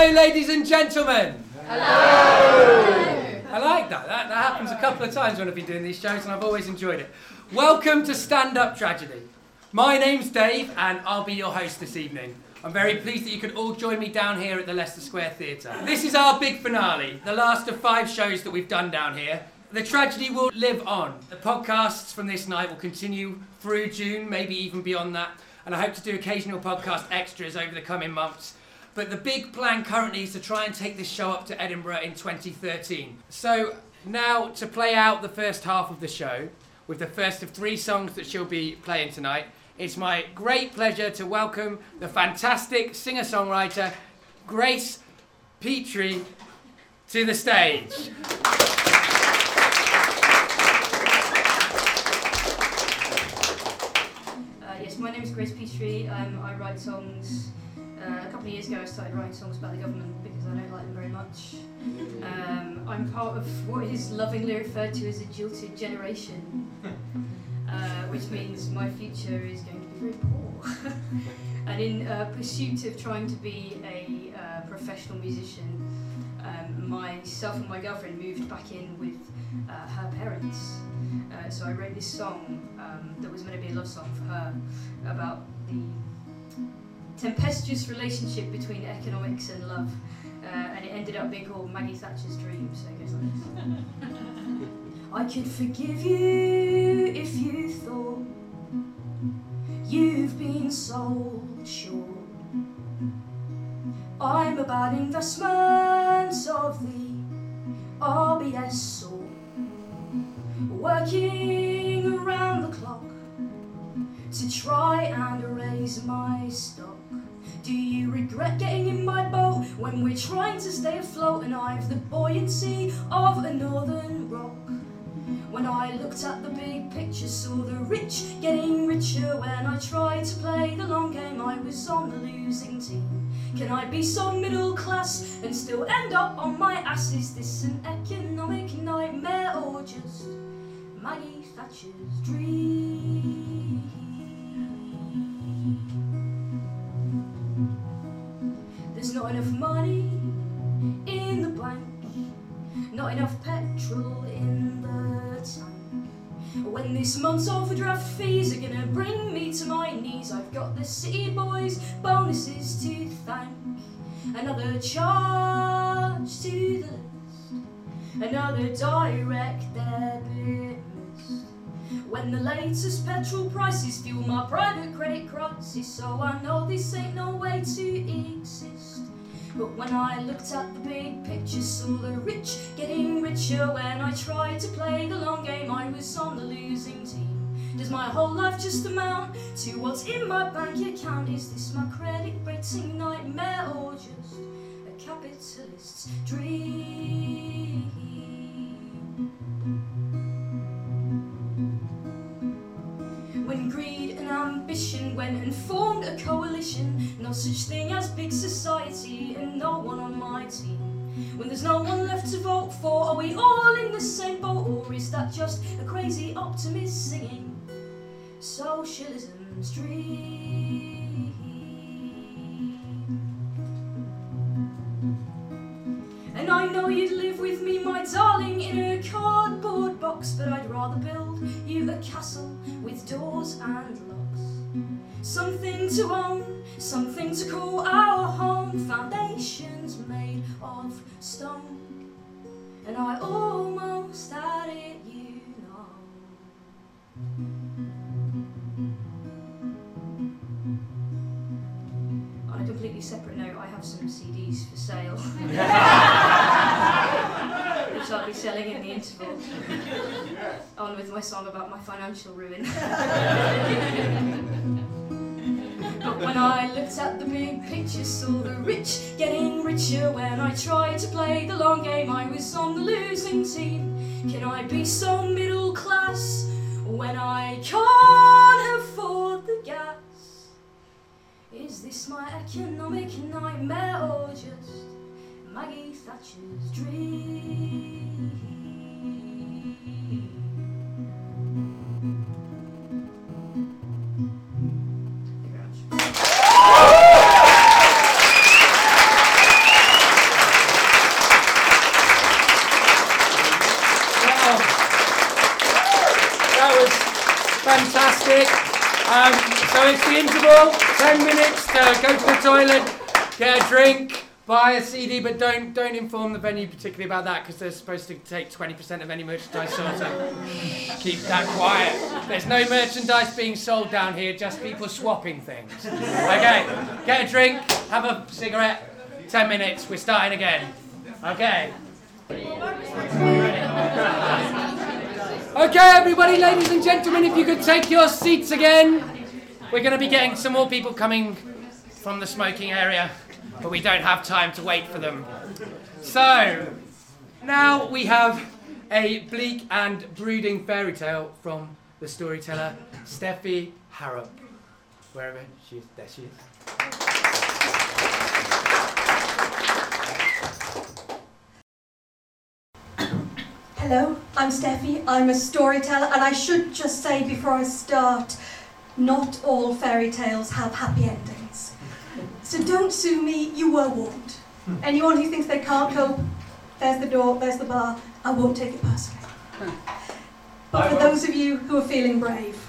Hello, ladies and gentlemen. Hello. I like that. that. That happens a couple of times when I've been doing these shows, and I've always enjoyed it. Welcome to Stand Up Tragedy. My name's Dave, and I'll be your host this evening. I'm very pleased that you could all join me down here at the Leicester Square Theatre. This is our big finale, the last of five shows that we've done down here. The tragedy will live on. The podcasts from this night will continue through June, maybe even beyond that, and I hope to do occasional podcast extras over the coming months. But the big plan currently is to try and take this show up to Edinburgh in 2013. So now to play out the first half of the show with the first of three songs that she'll be playing tonight, it's my great pleasure to welcome the fantastic singer-songwriter Grace Petrie to the stage. Uh, yes, my name is Grace Petrie. Um, I write songs. Uh, a couple of years ago, I started writing songs about the government because I don't like them very much. Um, I'm part of what is lovingly referred to as a jilted generation, uh, which means my future is going to be very poor. and in uh, pursuit of trying to be a uh, professional musician, um, myself and my girlfriend moved back in with uh, her parents. Uh, so I wrote this song um, that was meant to be a love song for her about the tempestuous relationship between economics and love. Uh, and it ended up being called Maggie Thatcher's Dream. So it goes like this. I could forgive you if you thought you've been sold short. I'm a bad investment of the RBS sort working around the clock to try and raise my stock. Do you regret getting in my boat when we're trying to stay afloat and I've the buoyancy of a northern rock? When I looked at the big picture, saw the rich getting richer. When I tried to play the long game, I was on the losing team. Can I be so middle class and still end up on my ass? Is this an economic nightmare or just Maggie Thatcher's dream? Not enough money in the bank, not enough petrol in the tank. When this month's overdraft fees are gonna bring me to my knees, I've got the city boys' bonuses to thank. Another charge to the list, another direct debit missed. When the latest petrol prices fuel my private credit crisis, so I know this ain't no way to exist. But when I looked at the big picture, saw the rich getting richer. When I tried to play the long game, I was on the losing team. Does my whole life just amount to what's in my bank account? Is this my credit rating nightmare or just a capitalist's dream? When greed and ambition went and formed a coalition, no such thing as big society and no one on my team. When there's no one left to vote for, are we all in the same boat, or is that just a crazy optimist singing socialism's dream? And I know you'd live with me, my darling, in a cardboard box, but I'd rather build you a castle with doors and locks. Something to own, something to call our home, foundations made of stone. And I almost had it, you know. On a completely separate note, I have some CDs for sale. which I'll be selling in the interval. On with my song about my financial ruin. when I looked at the big picture, saw the rich getting richer. When I tried to play the long game, I was on the losing team. Can I be so middle class when I can't afford the gas? Is this my economic nightmare or just Maggie Thatcher's dream? Toilet, get a drink, buy a CD, but don't don't inform the venue particularly about that because they're supposed to take 20% of any merchandise sold. So keep that quiet. There's no merchandise being sold down here, just people swapping things. Okay, get a drink, have a cigarette. 10 minutes, we're starting again. Okay. Okay, everybody, ladies and gentlemen, if you could take your seats again. We're going to be getting some more people coming from the smoking area, but we don't have time to wait for them. So, now we have a bleak and brooding fairy tale from the storyteller Stephe Harrop. Wherever she is, there she is. Hello, I'm Stephe. I'm a storyteller, and I should just say before I start, not all fairy tales have happy endings. So don't sue me, you were warned. Hmm. Anyone who thinks they can't cope, there's the door, there's the bar, I won't take it personally. Hmm. But for those of you who are feeling brave,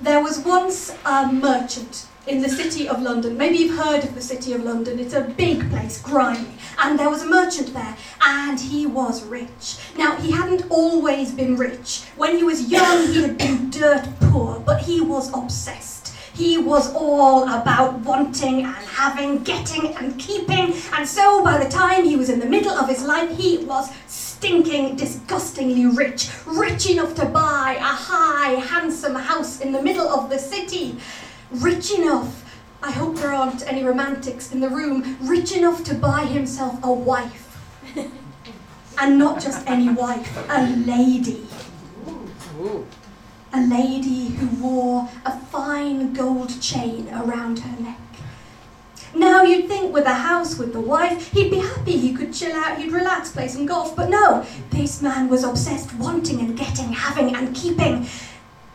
there was once a merchant in the city of London. Maybe you've heard of the city of London. It's a big place, grimy. And there was a merchant there, and he was rich. Now, he hadn't always been rich. When he was young, he had been dirt poor, but he was obsessed. He was all about wanting and having, getting and keeping. And so by the time he was in the middle of his life, he was stinking, disgustingly rich. Rich enough to buy a high, handsome house in the middle of the city rich enough, I hope there aren't any romantics in the room, rich enough to buy himself a wife. and not just any wife, a lady. A lady who wore a fine gold chain around her neck. Now you'd think with a house with the wife, he'd be happy, he could chill out, he'd relax, play some golf, but no, this man was obsessed wanting and getting, having and keeping.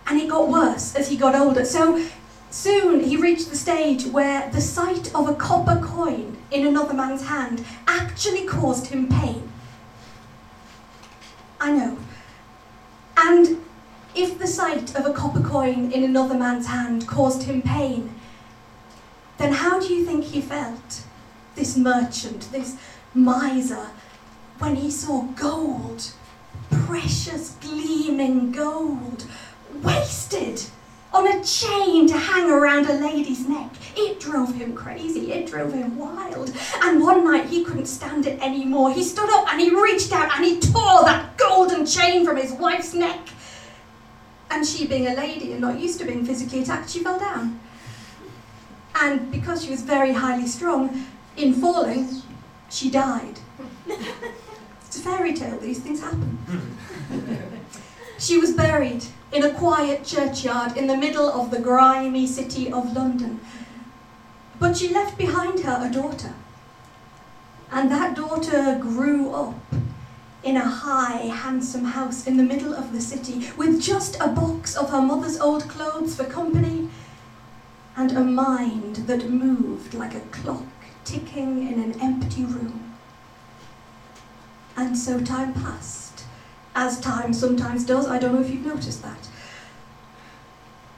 And it got worse as he got older. So Soon he reached the stage where the sight of a copper coin in another man's hand actually caused him pain. I know. And if the sight of a copper coin in another man's hand caused him pain, then how do you think he felt, this merchant, this miser, when he saw gold, precious gleaming gold, wasted? on a chain to hang around a lady's neck. It drove him crazy, it drove him wild. And one night he couldn't stand it anymore. He stood up and he reached out and he tore that golden chain from his wife's neck. And she, being a lady and not used to being physically attacked, she fell down. And because she was very highly strung, in falling, she died. it's a fairy tale, these things happen. she was buried in a quiet churchyard in the middle of the grimy city of London. But she left behind her a daughter. And that daughter grew up in a high, handsome house in the middle of the city with just a box of her mother's old clothes for company and a mind that moved like a clock ticking in an empty room. And so time passed as time sometimes does. I don't know if you've noticed that.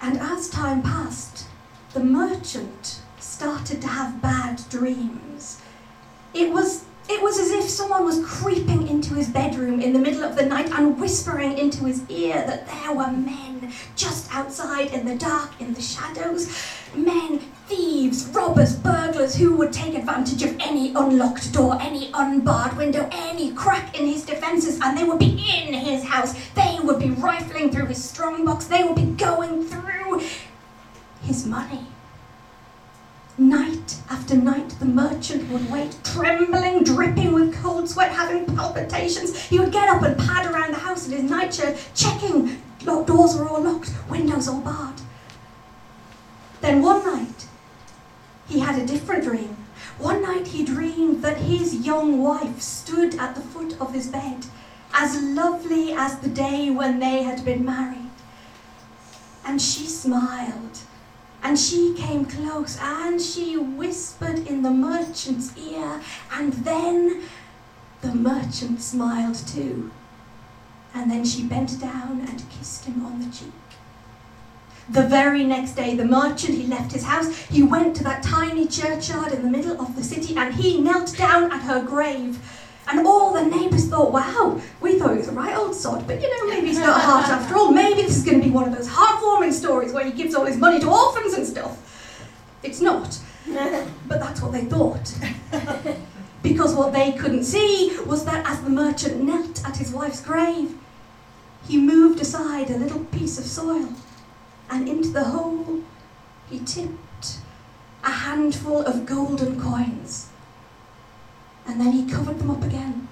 And as time passed, the merchant started to have bad dreams. It was it was as if someone was creeping into his bedroom in the middle of the night and whispering into his ear that there were men just outside in the dark, in the shadows. Men, thieves, robbers, burglars who would take advantage of any unlocked door, any unbarred window, any crack in his defences, and they would be in his house. They would be rifling through his strongbox. They would be going through his money. Night after night, the merchant would wait, trembling, dripping with cold sweat, having palpitations. He would get up and pad around the house in his nightshirt, checking doors were all locked, windows all barred. Then one night, he had a different dream. One night he dreamed that his young wife stood at the foot of his bed, as lovely as the day when they had been married. And she smiled and she came close and she whispered in the merchant's ear, and then the merchant smiled too. And then she bent down and kissed him on the cheek. The very next day, the merchant, he left his house, he went to that tiny churchyard in the middle of the city and he knelt down at her grave. And all the neighbours thought, wow, we thought he was a right old sod, but you know, maybe he's not a heart after all. Maybe this is going to be one of those heartwarming stories where he gives all his money to orphans and stuff. It's not. But that's what they thought. Because what they couldn't see was that as the merchant knelt at his wife's grave, he moved aside a little piece of soil, and into the hole he tipped a handful of golden coins. And then he covered them up again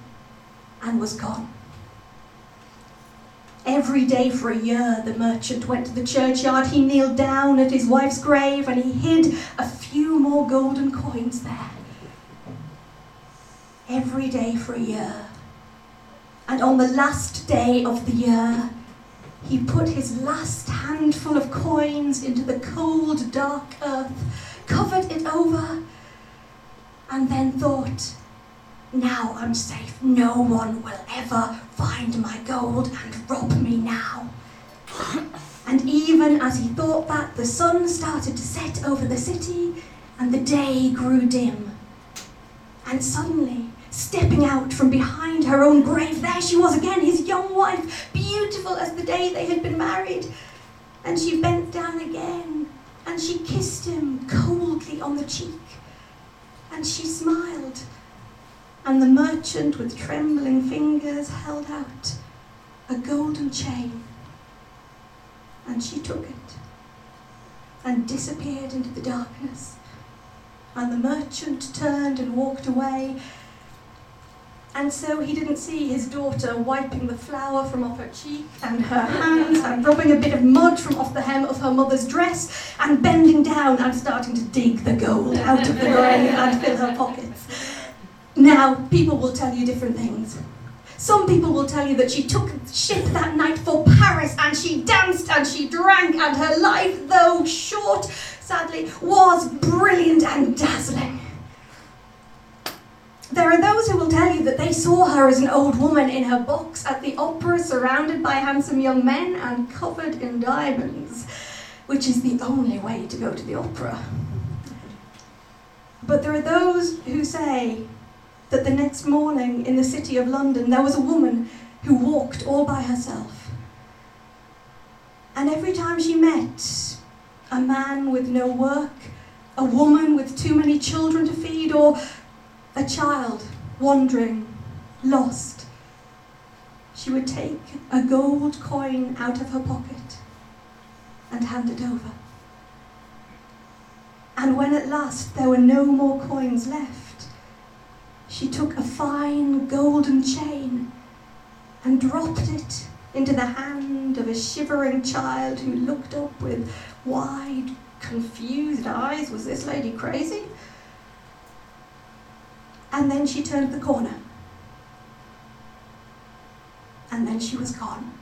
and was gone. Every day for a year, the merchant went to the churchyard. He kneeled down at his wife's grave and he hid a few more golden coins there. Every day for a year. And on the last day of the year, he put his last handful of coins into the cold, dark earth, covered it over, and then thought, now I'm safe. No one will ever find my gold and rob me now. and even as he thought that, the sun started to set over the city and the day grew dim. And suddenly, stepping out from behind her own grave, there she was again, his young wife, beautiful as the day they had been married. And she bent down again and she kissed him coldly on the cheek. And she smiled and the merchant with trembling fingers held out a golden chain. And she took it and disappeared into the darkness. And the merchant turned and walked away. And so he didn't see his daughter wiping the flour from off her cheek and her hands and rubbing a bit of mud from off the hem of her mother's dress and bending down and starting to dig the gold out of the grave and fill her pockets. Now, people will tell you different things. Some people will tell you that she took ship that night for Paris and she danced and she drank and her life, though short, sadly, was brilliant and dazzling. There are those who will tell you that they saw her as an old woman in her box at the opera, surrounded by handsome young men and covered in diamonds, which is the only way to go to the opera. But there are those who say that the next morning in the city of London there was a woman who walked all by herself. And every time she met a man with no work, a woman with too many children to feed, or a child wandering, lost, she would take a gold coin out of her pocket and hand it over. And when at last there were no more coins left, she took a fine golden chain and dropped it into the hand of a shivering child who looked up with wide, confused eyes. Was this lady crazy? And then she turned the corner. And then she was gone.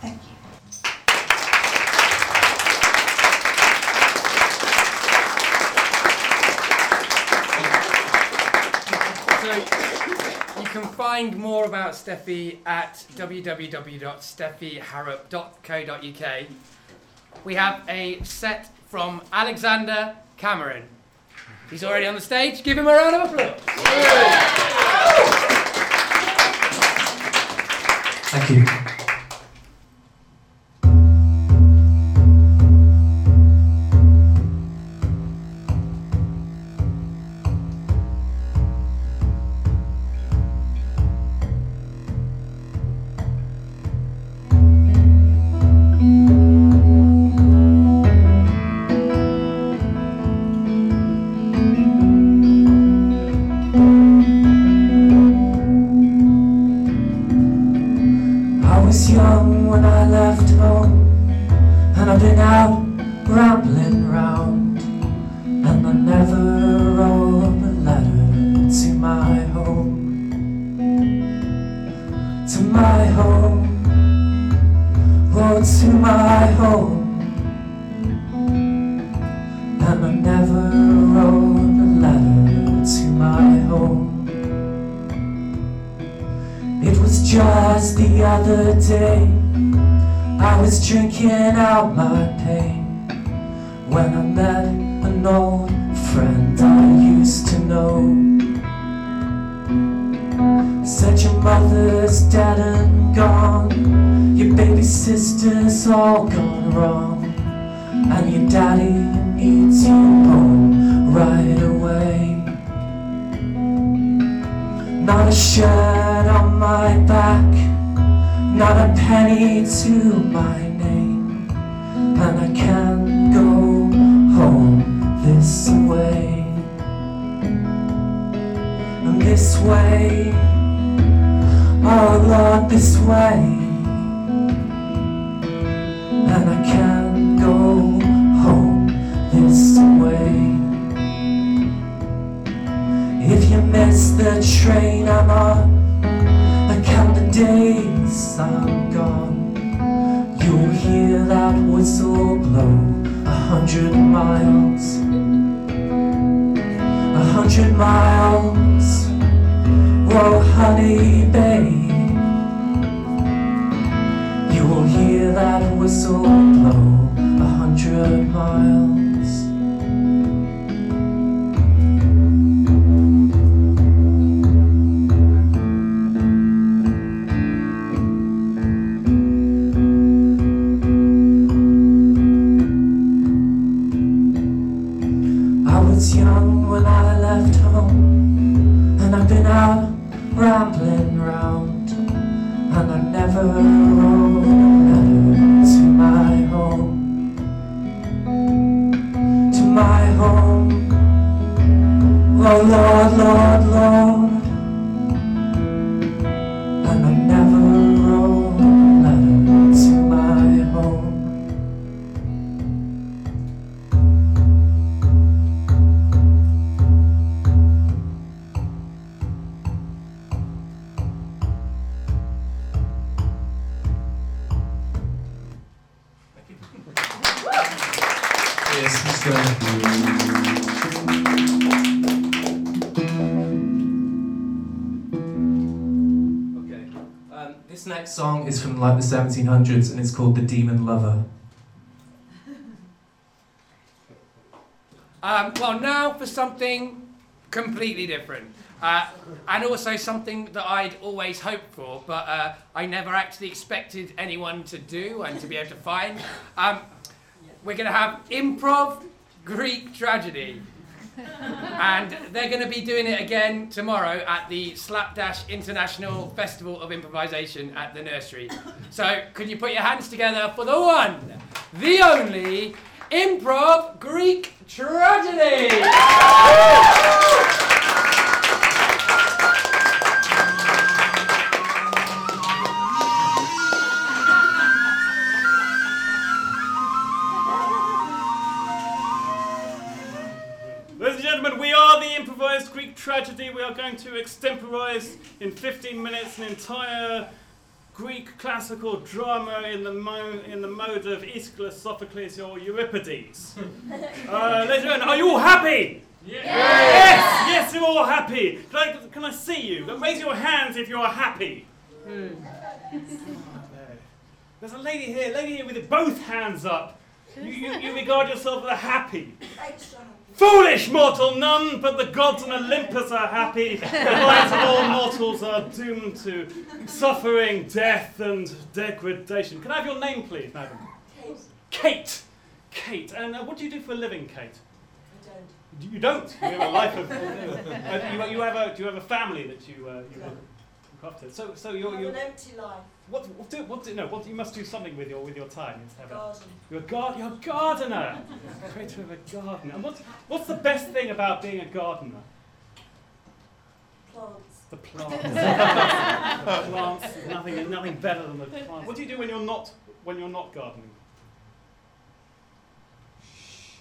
Thank you. you can find more about Stephe at www.stepheharrop.co.uk. We have a set from Alexander Cameron. He's already on the stage. Give him a round of applause. Thank you. was young when I left home And I've been out rambling round And I never wrote a letter to my home To my home Oh, to my home. The other day. I was drinking out my pain. When I met an old friend I used to know. Said your mother's dead and gone, your baby sister's all gone wrong, and your daddy needs you home right away. Not a shirt on my back, not a penny to my name, and I can't go home this way. And this way, oh Lord, this way, and I can't go home this way. If you miss the train I'm on, I count the days I'm gone. You'll hear that whistle blow a hundred miles. A hundred miles. Whoa, honey, babe. You will hear that whistle blow a hundred miles. 1700s and it's called The Demon Lover. Um, well, now for something completely different. Uh, and also something that I'd always hoped for, but uh, I never actually expected anyone to do and to be able to find. Um, we're going to have improv Greek tragedy. And they're going to be doing it again tomorrow at the Slapdash International Festival of Improvisation at the nursery. So, could you put your hands together for the one, the only improv Greek tragedy? Tragedy. Going to extemporize in 15 minutes an entire Greek classical drama in the, mo- in the mode of Aeschylus, Sophocles, or Euripides. uh, ladies and gentlemen, are you all happy? Yes! Yes, you're all happy. Can I, can I see you? Raise your hands if you're happy. There's a lady here, lady here with both hands up. You, you, you regard yourself as happy. Foolish mortal, none but the gods on Olympus are happy. The lives of all mortals are doomed to suffering, death, and degradation. Can I have your name, please, madam? Kate. Kate. Kate. And uh, what do you do for a living, Kate? You you don't. You have a life of. Uh, you, you have a. Do you have a family that you uh, you after? So so you're. you're an empty life. what what do what do no what you must do something with your with your time. You must have a, Garden. you're a gar- you're a gardener. Creator of a garden. And what's what's the best thing about being a gardener? Plants. The plants. the plants. Nothing nothing better than the plants. What do you do when you're not when you're not gardening? Shh.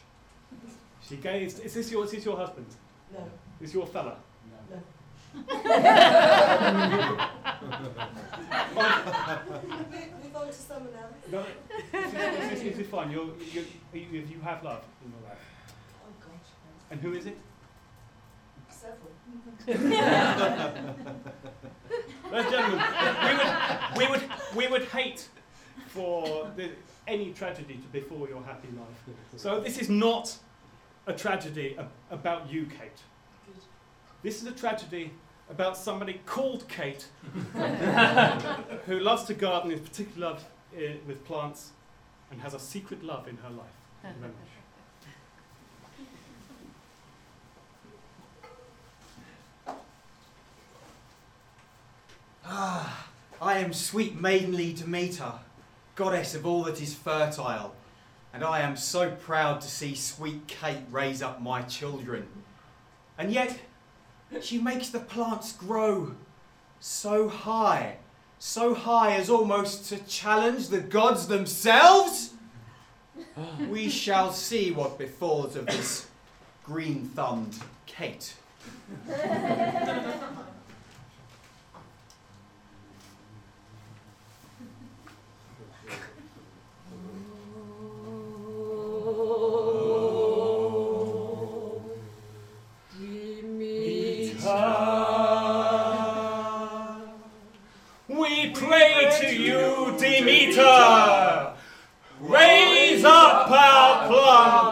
She gazed. Is this your is this your husband? No. Is your fella? Move on to someone else. No, this, is- this is fine. You're, you're, you, you have love in your life. Oh God. And who is it? Several. Ladies gentlemen, we would, we would, we would hate for the, any tragedy to befall your happy life. So this is not a tragedy ab- about you, Kate. This is a tragedy about somebody called Kate who loves to garden, in particular love uh, with plants, and has a secret love in her life. Thank you very much. Ah, I am sweet maidenly Demeter, goddess of all that is fertile, and I am so proud to see sweet Kate raise up my children. And yet, she makes the plants grow so high, so high as almost to challenge the gods themselves. we shall see what befalls of this green thumbed Kate.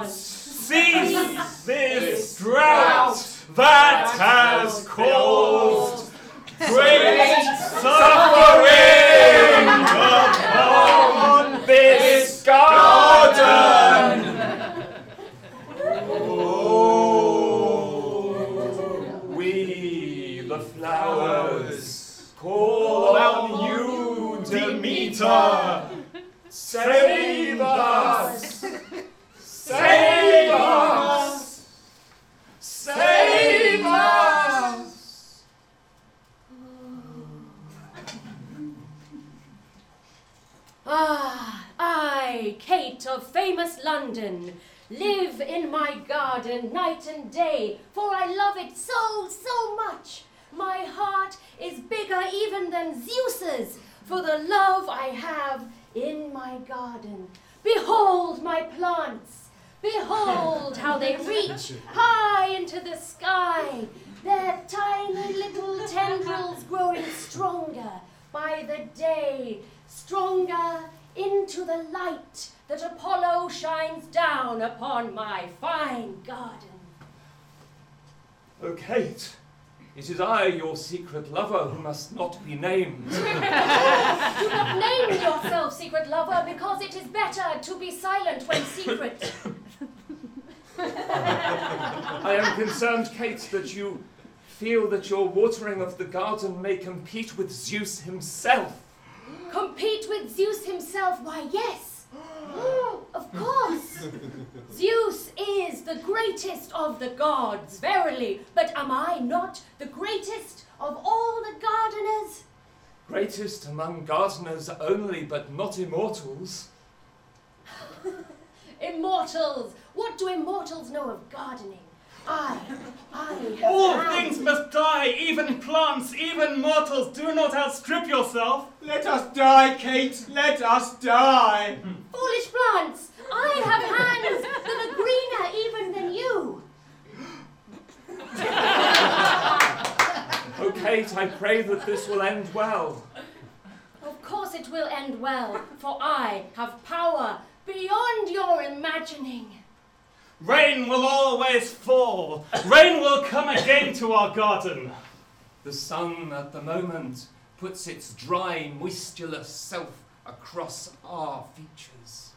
Cease this drought that has caused great suffering upon this garden. Oh, we, the flowers, call on you, Demeter. Save us! Save us! Save us! Ah, I, Kate of famous London, live in my garden night and day, for I love it so, so much. My heart is bigger even than Zeus's for the love I have in my garden. Behold my plants. Behold how they reach high into the sky, their tiny little tendrils growing stronger by the day, stronger into the light that Apollo shines down upon my fine garden. Oh, Kate, it is I, your secret lover, who must not be named. Do not name yourself secret lover because it is better to be silent when secret. I am concerned, Kate, that you feel that your watering of the garden may compete with Zeus himself. Compete with Zeus himself? Why, yes. of course. Zeus is the greatest of the gods, verily. But am I not the greatest of all the gardeners? Greatest among gardeners only, but not immortals. Immortals! What do immortals know of gardening? I, I have All found- things must die, even plants, even mortals. Do not outstrip yourself. Let us die, Kate, let us die! Foolish plants! I have hands that are greener even than you. O Kate, I pray that this will end well. Of course it will end well, for I have power beyond your imagining. Rain will always fall. Rain will come again to our garden. The sun at the moment puts its dry, moistureless self across our features.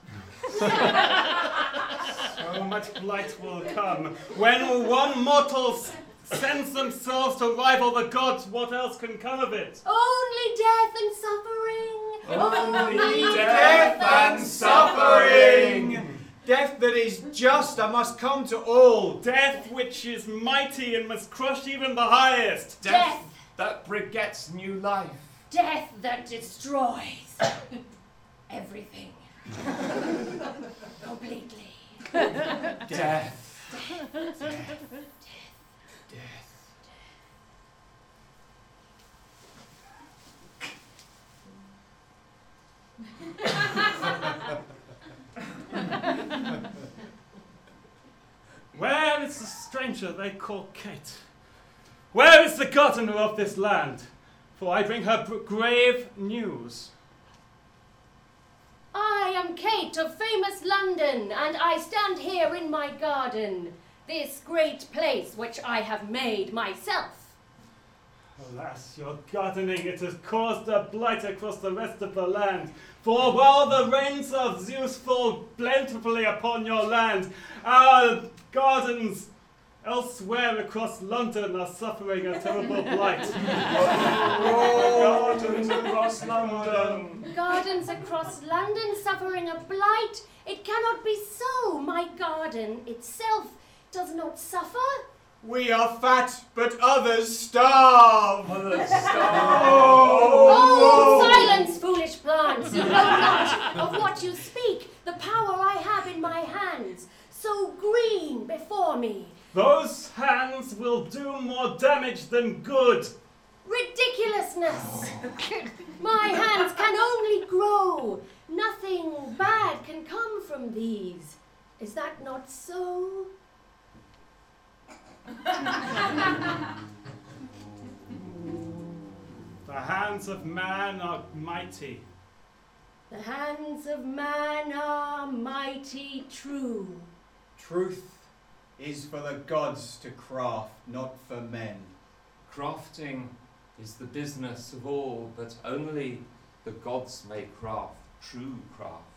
So much blight will come. When one mortal s- sends themselves to rival the gods, what else can come of it? Only death and suffering. Only Death and suffering! Death that is just I must come to all. Death which is mighty and must crush even the highest. Death. that begets new life. Death that destroys everything. Completely. Death death death. Where is the stranger they call Kate? Where is the gardener of this land? For I bring her grave news. I am Kate of famous London, and I stand here in my garden, this great place which I have made myself. Alas, your gardening, it has caused a blight across the rest of the land. For while the rains of Zeus fall plentifully upon your land, our gardens elsewhere across London are suffering a terrible blight. Gardens across London. Gardens across London suffering a blight. It cannot be so. My garden itself does not suffer. We are fat, but others starve. Oh, silence, foolish plants! You know not of what you speak. The power I have in my hands, so green before me. Those hands will do more damage than good. Ridiculousness! My hands can only grow. Nothing bad can come from these. Is that not so? The hands of man are mighty. The hands of man are mighty true. Truth is for the gods to craft, not for men. Crafting is the business of all, but only the gods may craft true craft.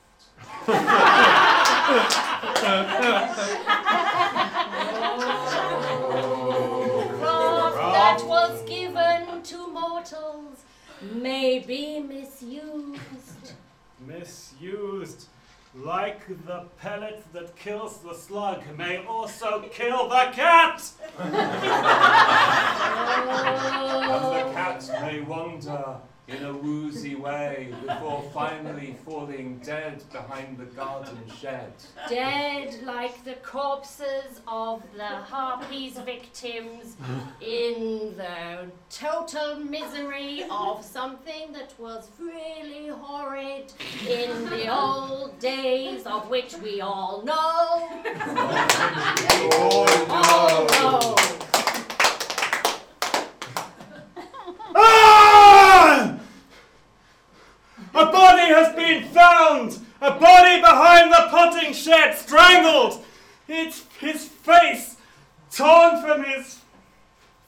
That was given to mortals may be misused. Misused, like the pellet that kills the slug, may also kill the cat. And the cat may wander in a woozy way before finally falling dead behind the garden shed. Dead like the corpses of the harpies' victims in the total misery of something that was really horrid in the old days of which we all know. All know. Ah! A body has been found! A body behind the potting shed, strangled! It's his face torn from his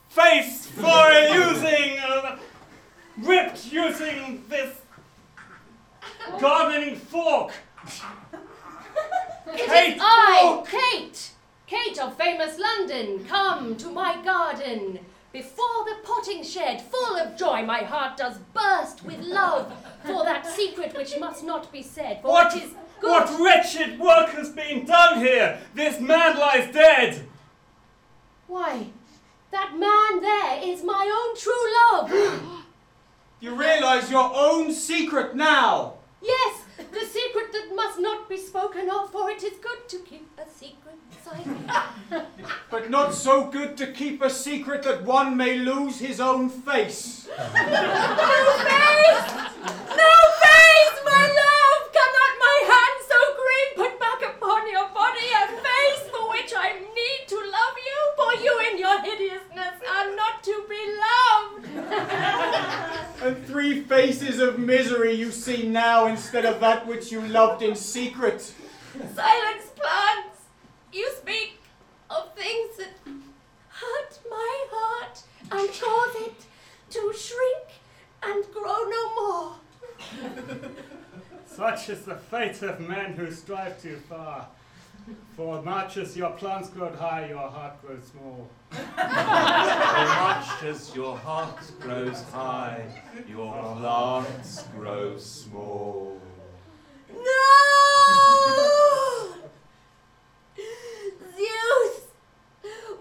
face for using, uh, ripped using this gardening fork. It Kate, is I, look! Kate, Kate of famous London, come to my garden. Before the potting shed, full of joy, my heart does burst with love for that secret which must not be said. For What, it is good. what wretched work has been done here? This man lies dead. Why, that man there is my own true love. You realise your own secret now. yes, the secret that must not be spoken of, for it is good to keep a secret. But not so good to keep a secret that one may lose his own face. No face! No face, my love! Cannot my hand so green put upon your body a face for which I need to love you? For you in your hideousness are not to be loved. And three faces of misery you see now instead of that which you loved in secret. Silence, plants! You speak of things that hurt my heart and cause it to shrink and grow no more. Such is the fate of men who strive too far. For much as your plants grow high, your heart grows small. For much as your heart grows high, your plants grow small. No! Zeus!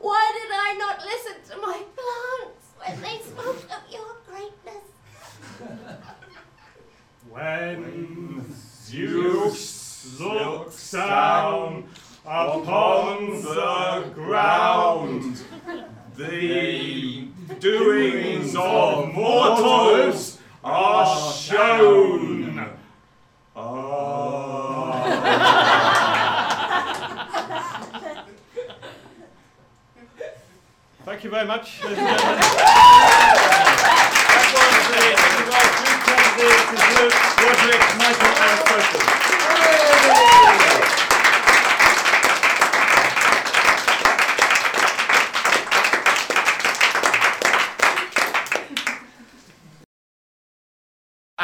Why did I not listen to my plants when they spoke of your greatness? When Zeus looks down upon the ground, the doings of mortals are shown. Thank you very much, ladies and gentlemen. That was the Edinburgh Group Comedy to Roderick Michael Aristotle.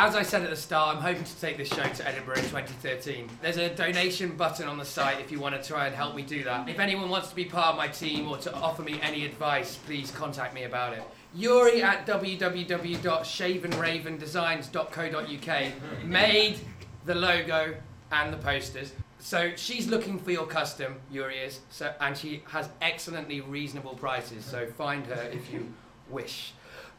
As I said at the start, I'm hoping to take this show to Edinburgh in 2013. There's a donation button on the site if you want to try and help me do that. If anyone wants to be part of my team or to offer me any advice, please contact me about it. Yuri at www.shavenravendesigns.co.uk made the logo and the posters. So she's looking for your custom, Yuri is, so, and she has excellently reasonable prices, so find her if you wish.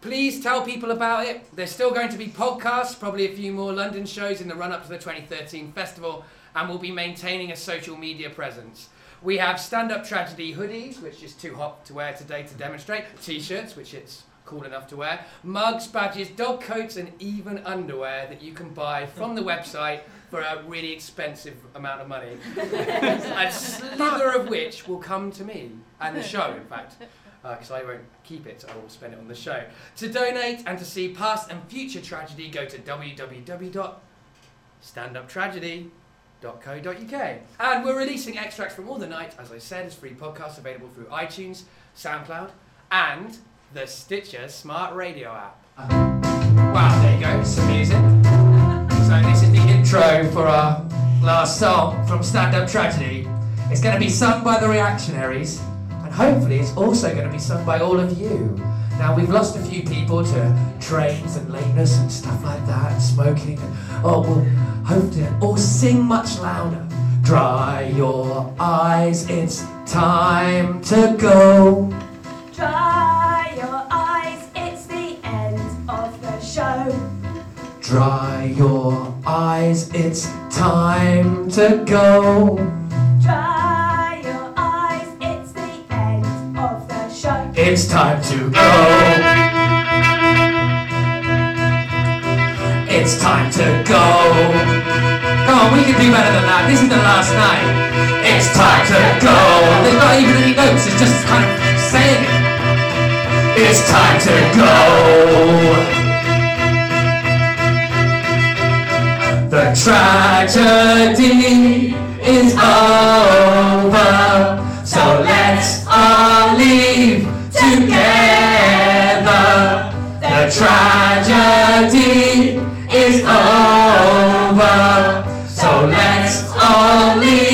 Please tell people about it. There's still going to be podcasts, probably a few more London shows in the run up to the 2013 festival, and we'll be maintaining a social media presence. We have stand up tragedy hoodies, which is too hot to wear today to demonstrate, t shirts, which it's cool enough to wear, mugs, badges, dog coats, and even underwear that you can buy from the website for a really expensive amount of money. a slither of which will come to me and the show, in fact Uh, because I won't keep it, I will spend it on the show. To donate and to see past and future tragedy, go to www.standuptragedy.co.uk. And we're releasing extracts from all the night, as I said, as free podcasts available through iTunes, SoundCloud, and the Stitcher Smart Radio app. Wow, there you go, some music. So this is the intro for our last song from Stand Up Tragedy. It's going to be sung by the Reactionaries hopefully it's also going to be sung by all of you. Now we've lost a few people to trains and lateness and stuff like that, and smoking. And, oh, we'll hope to all sing much louder. Dry your eyes, it's time to go. Dry your eyes, it's the end of the show. Dry your eyes, it's time to go. It's time to go. It's time to go. Come on, we can do better than that. This is the last night. It's time to go. There's not even any notes, it's just kind of saying it. It's time to go. The tragedy is over. So let's all leave together. The tragedy is over. So let's all leave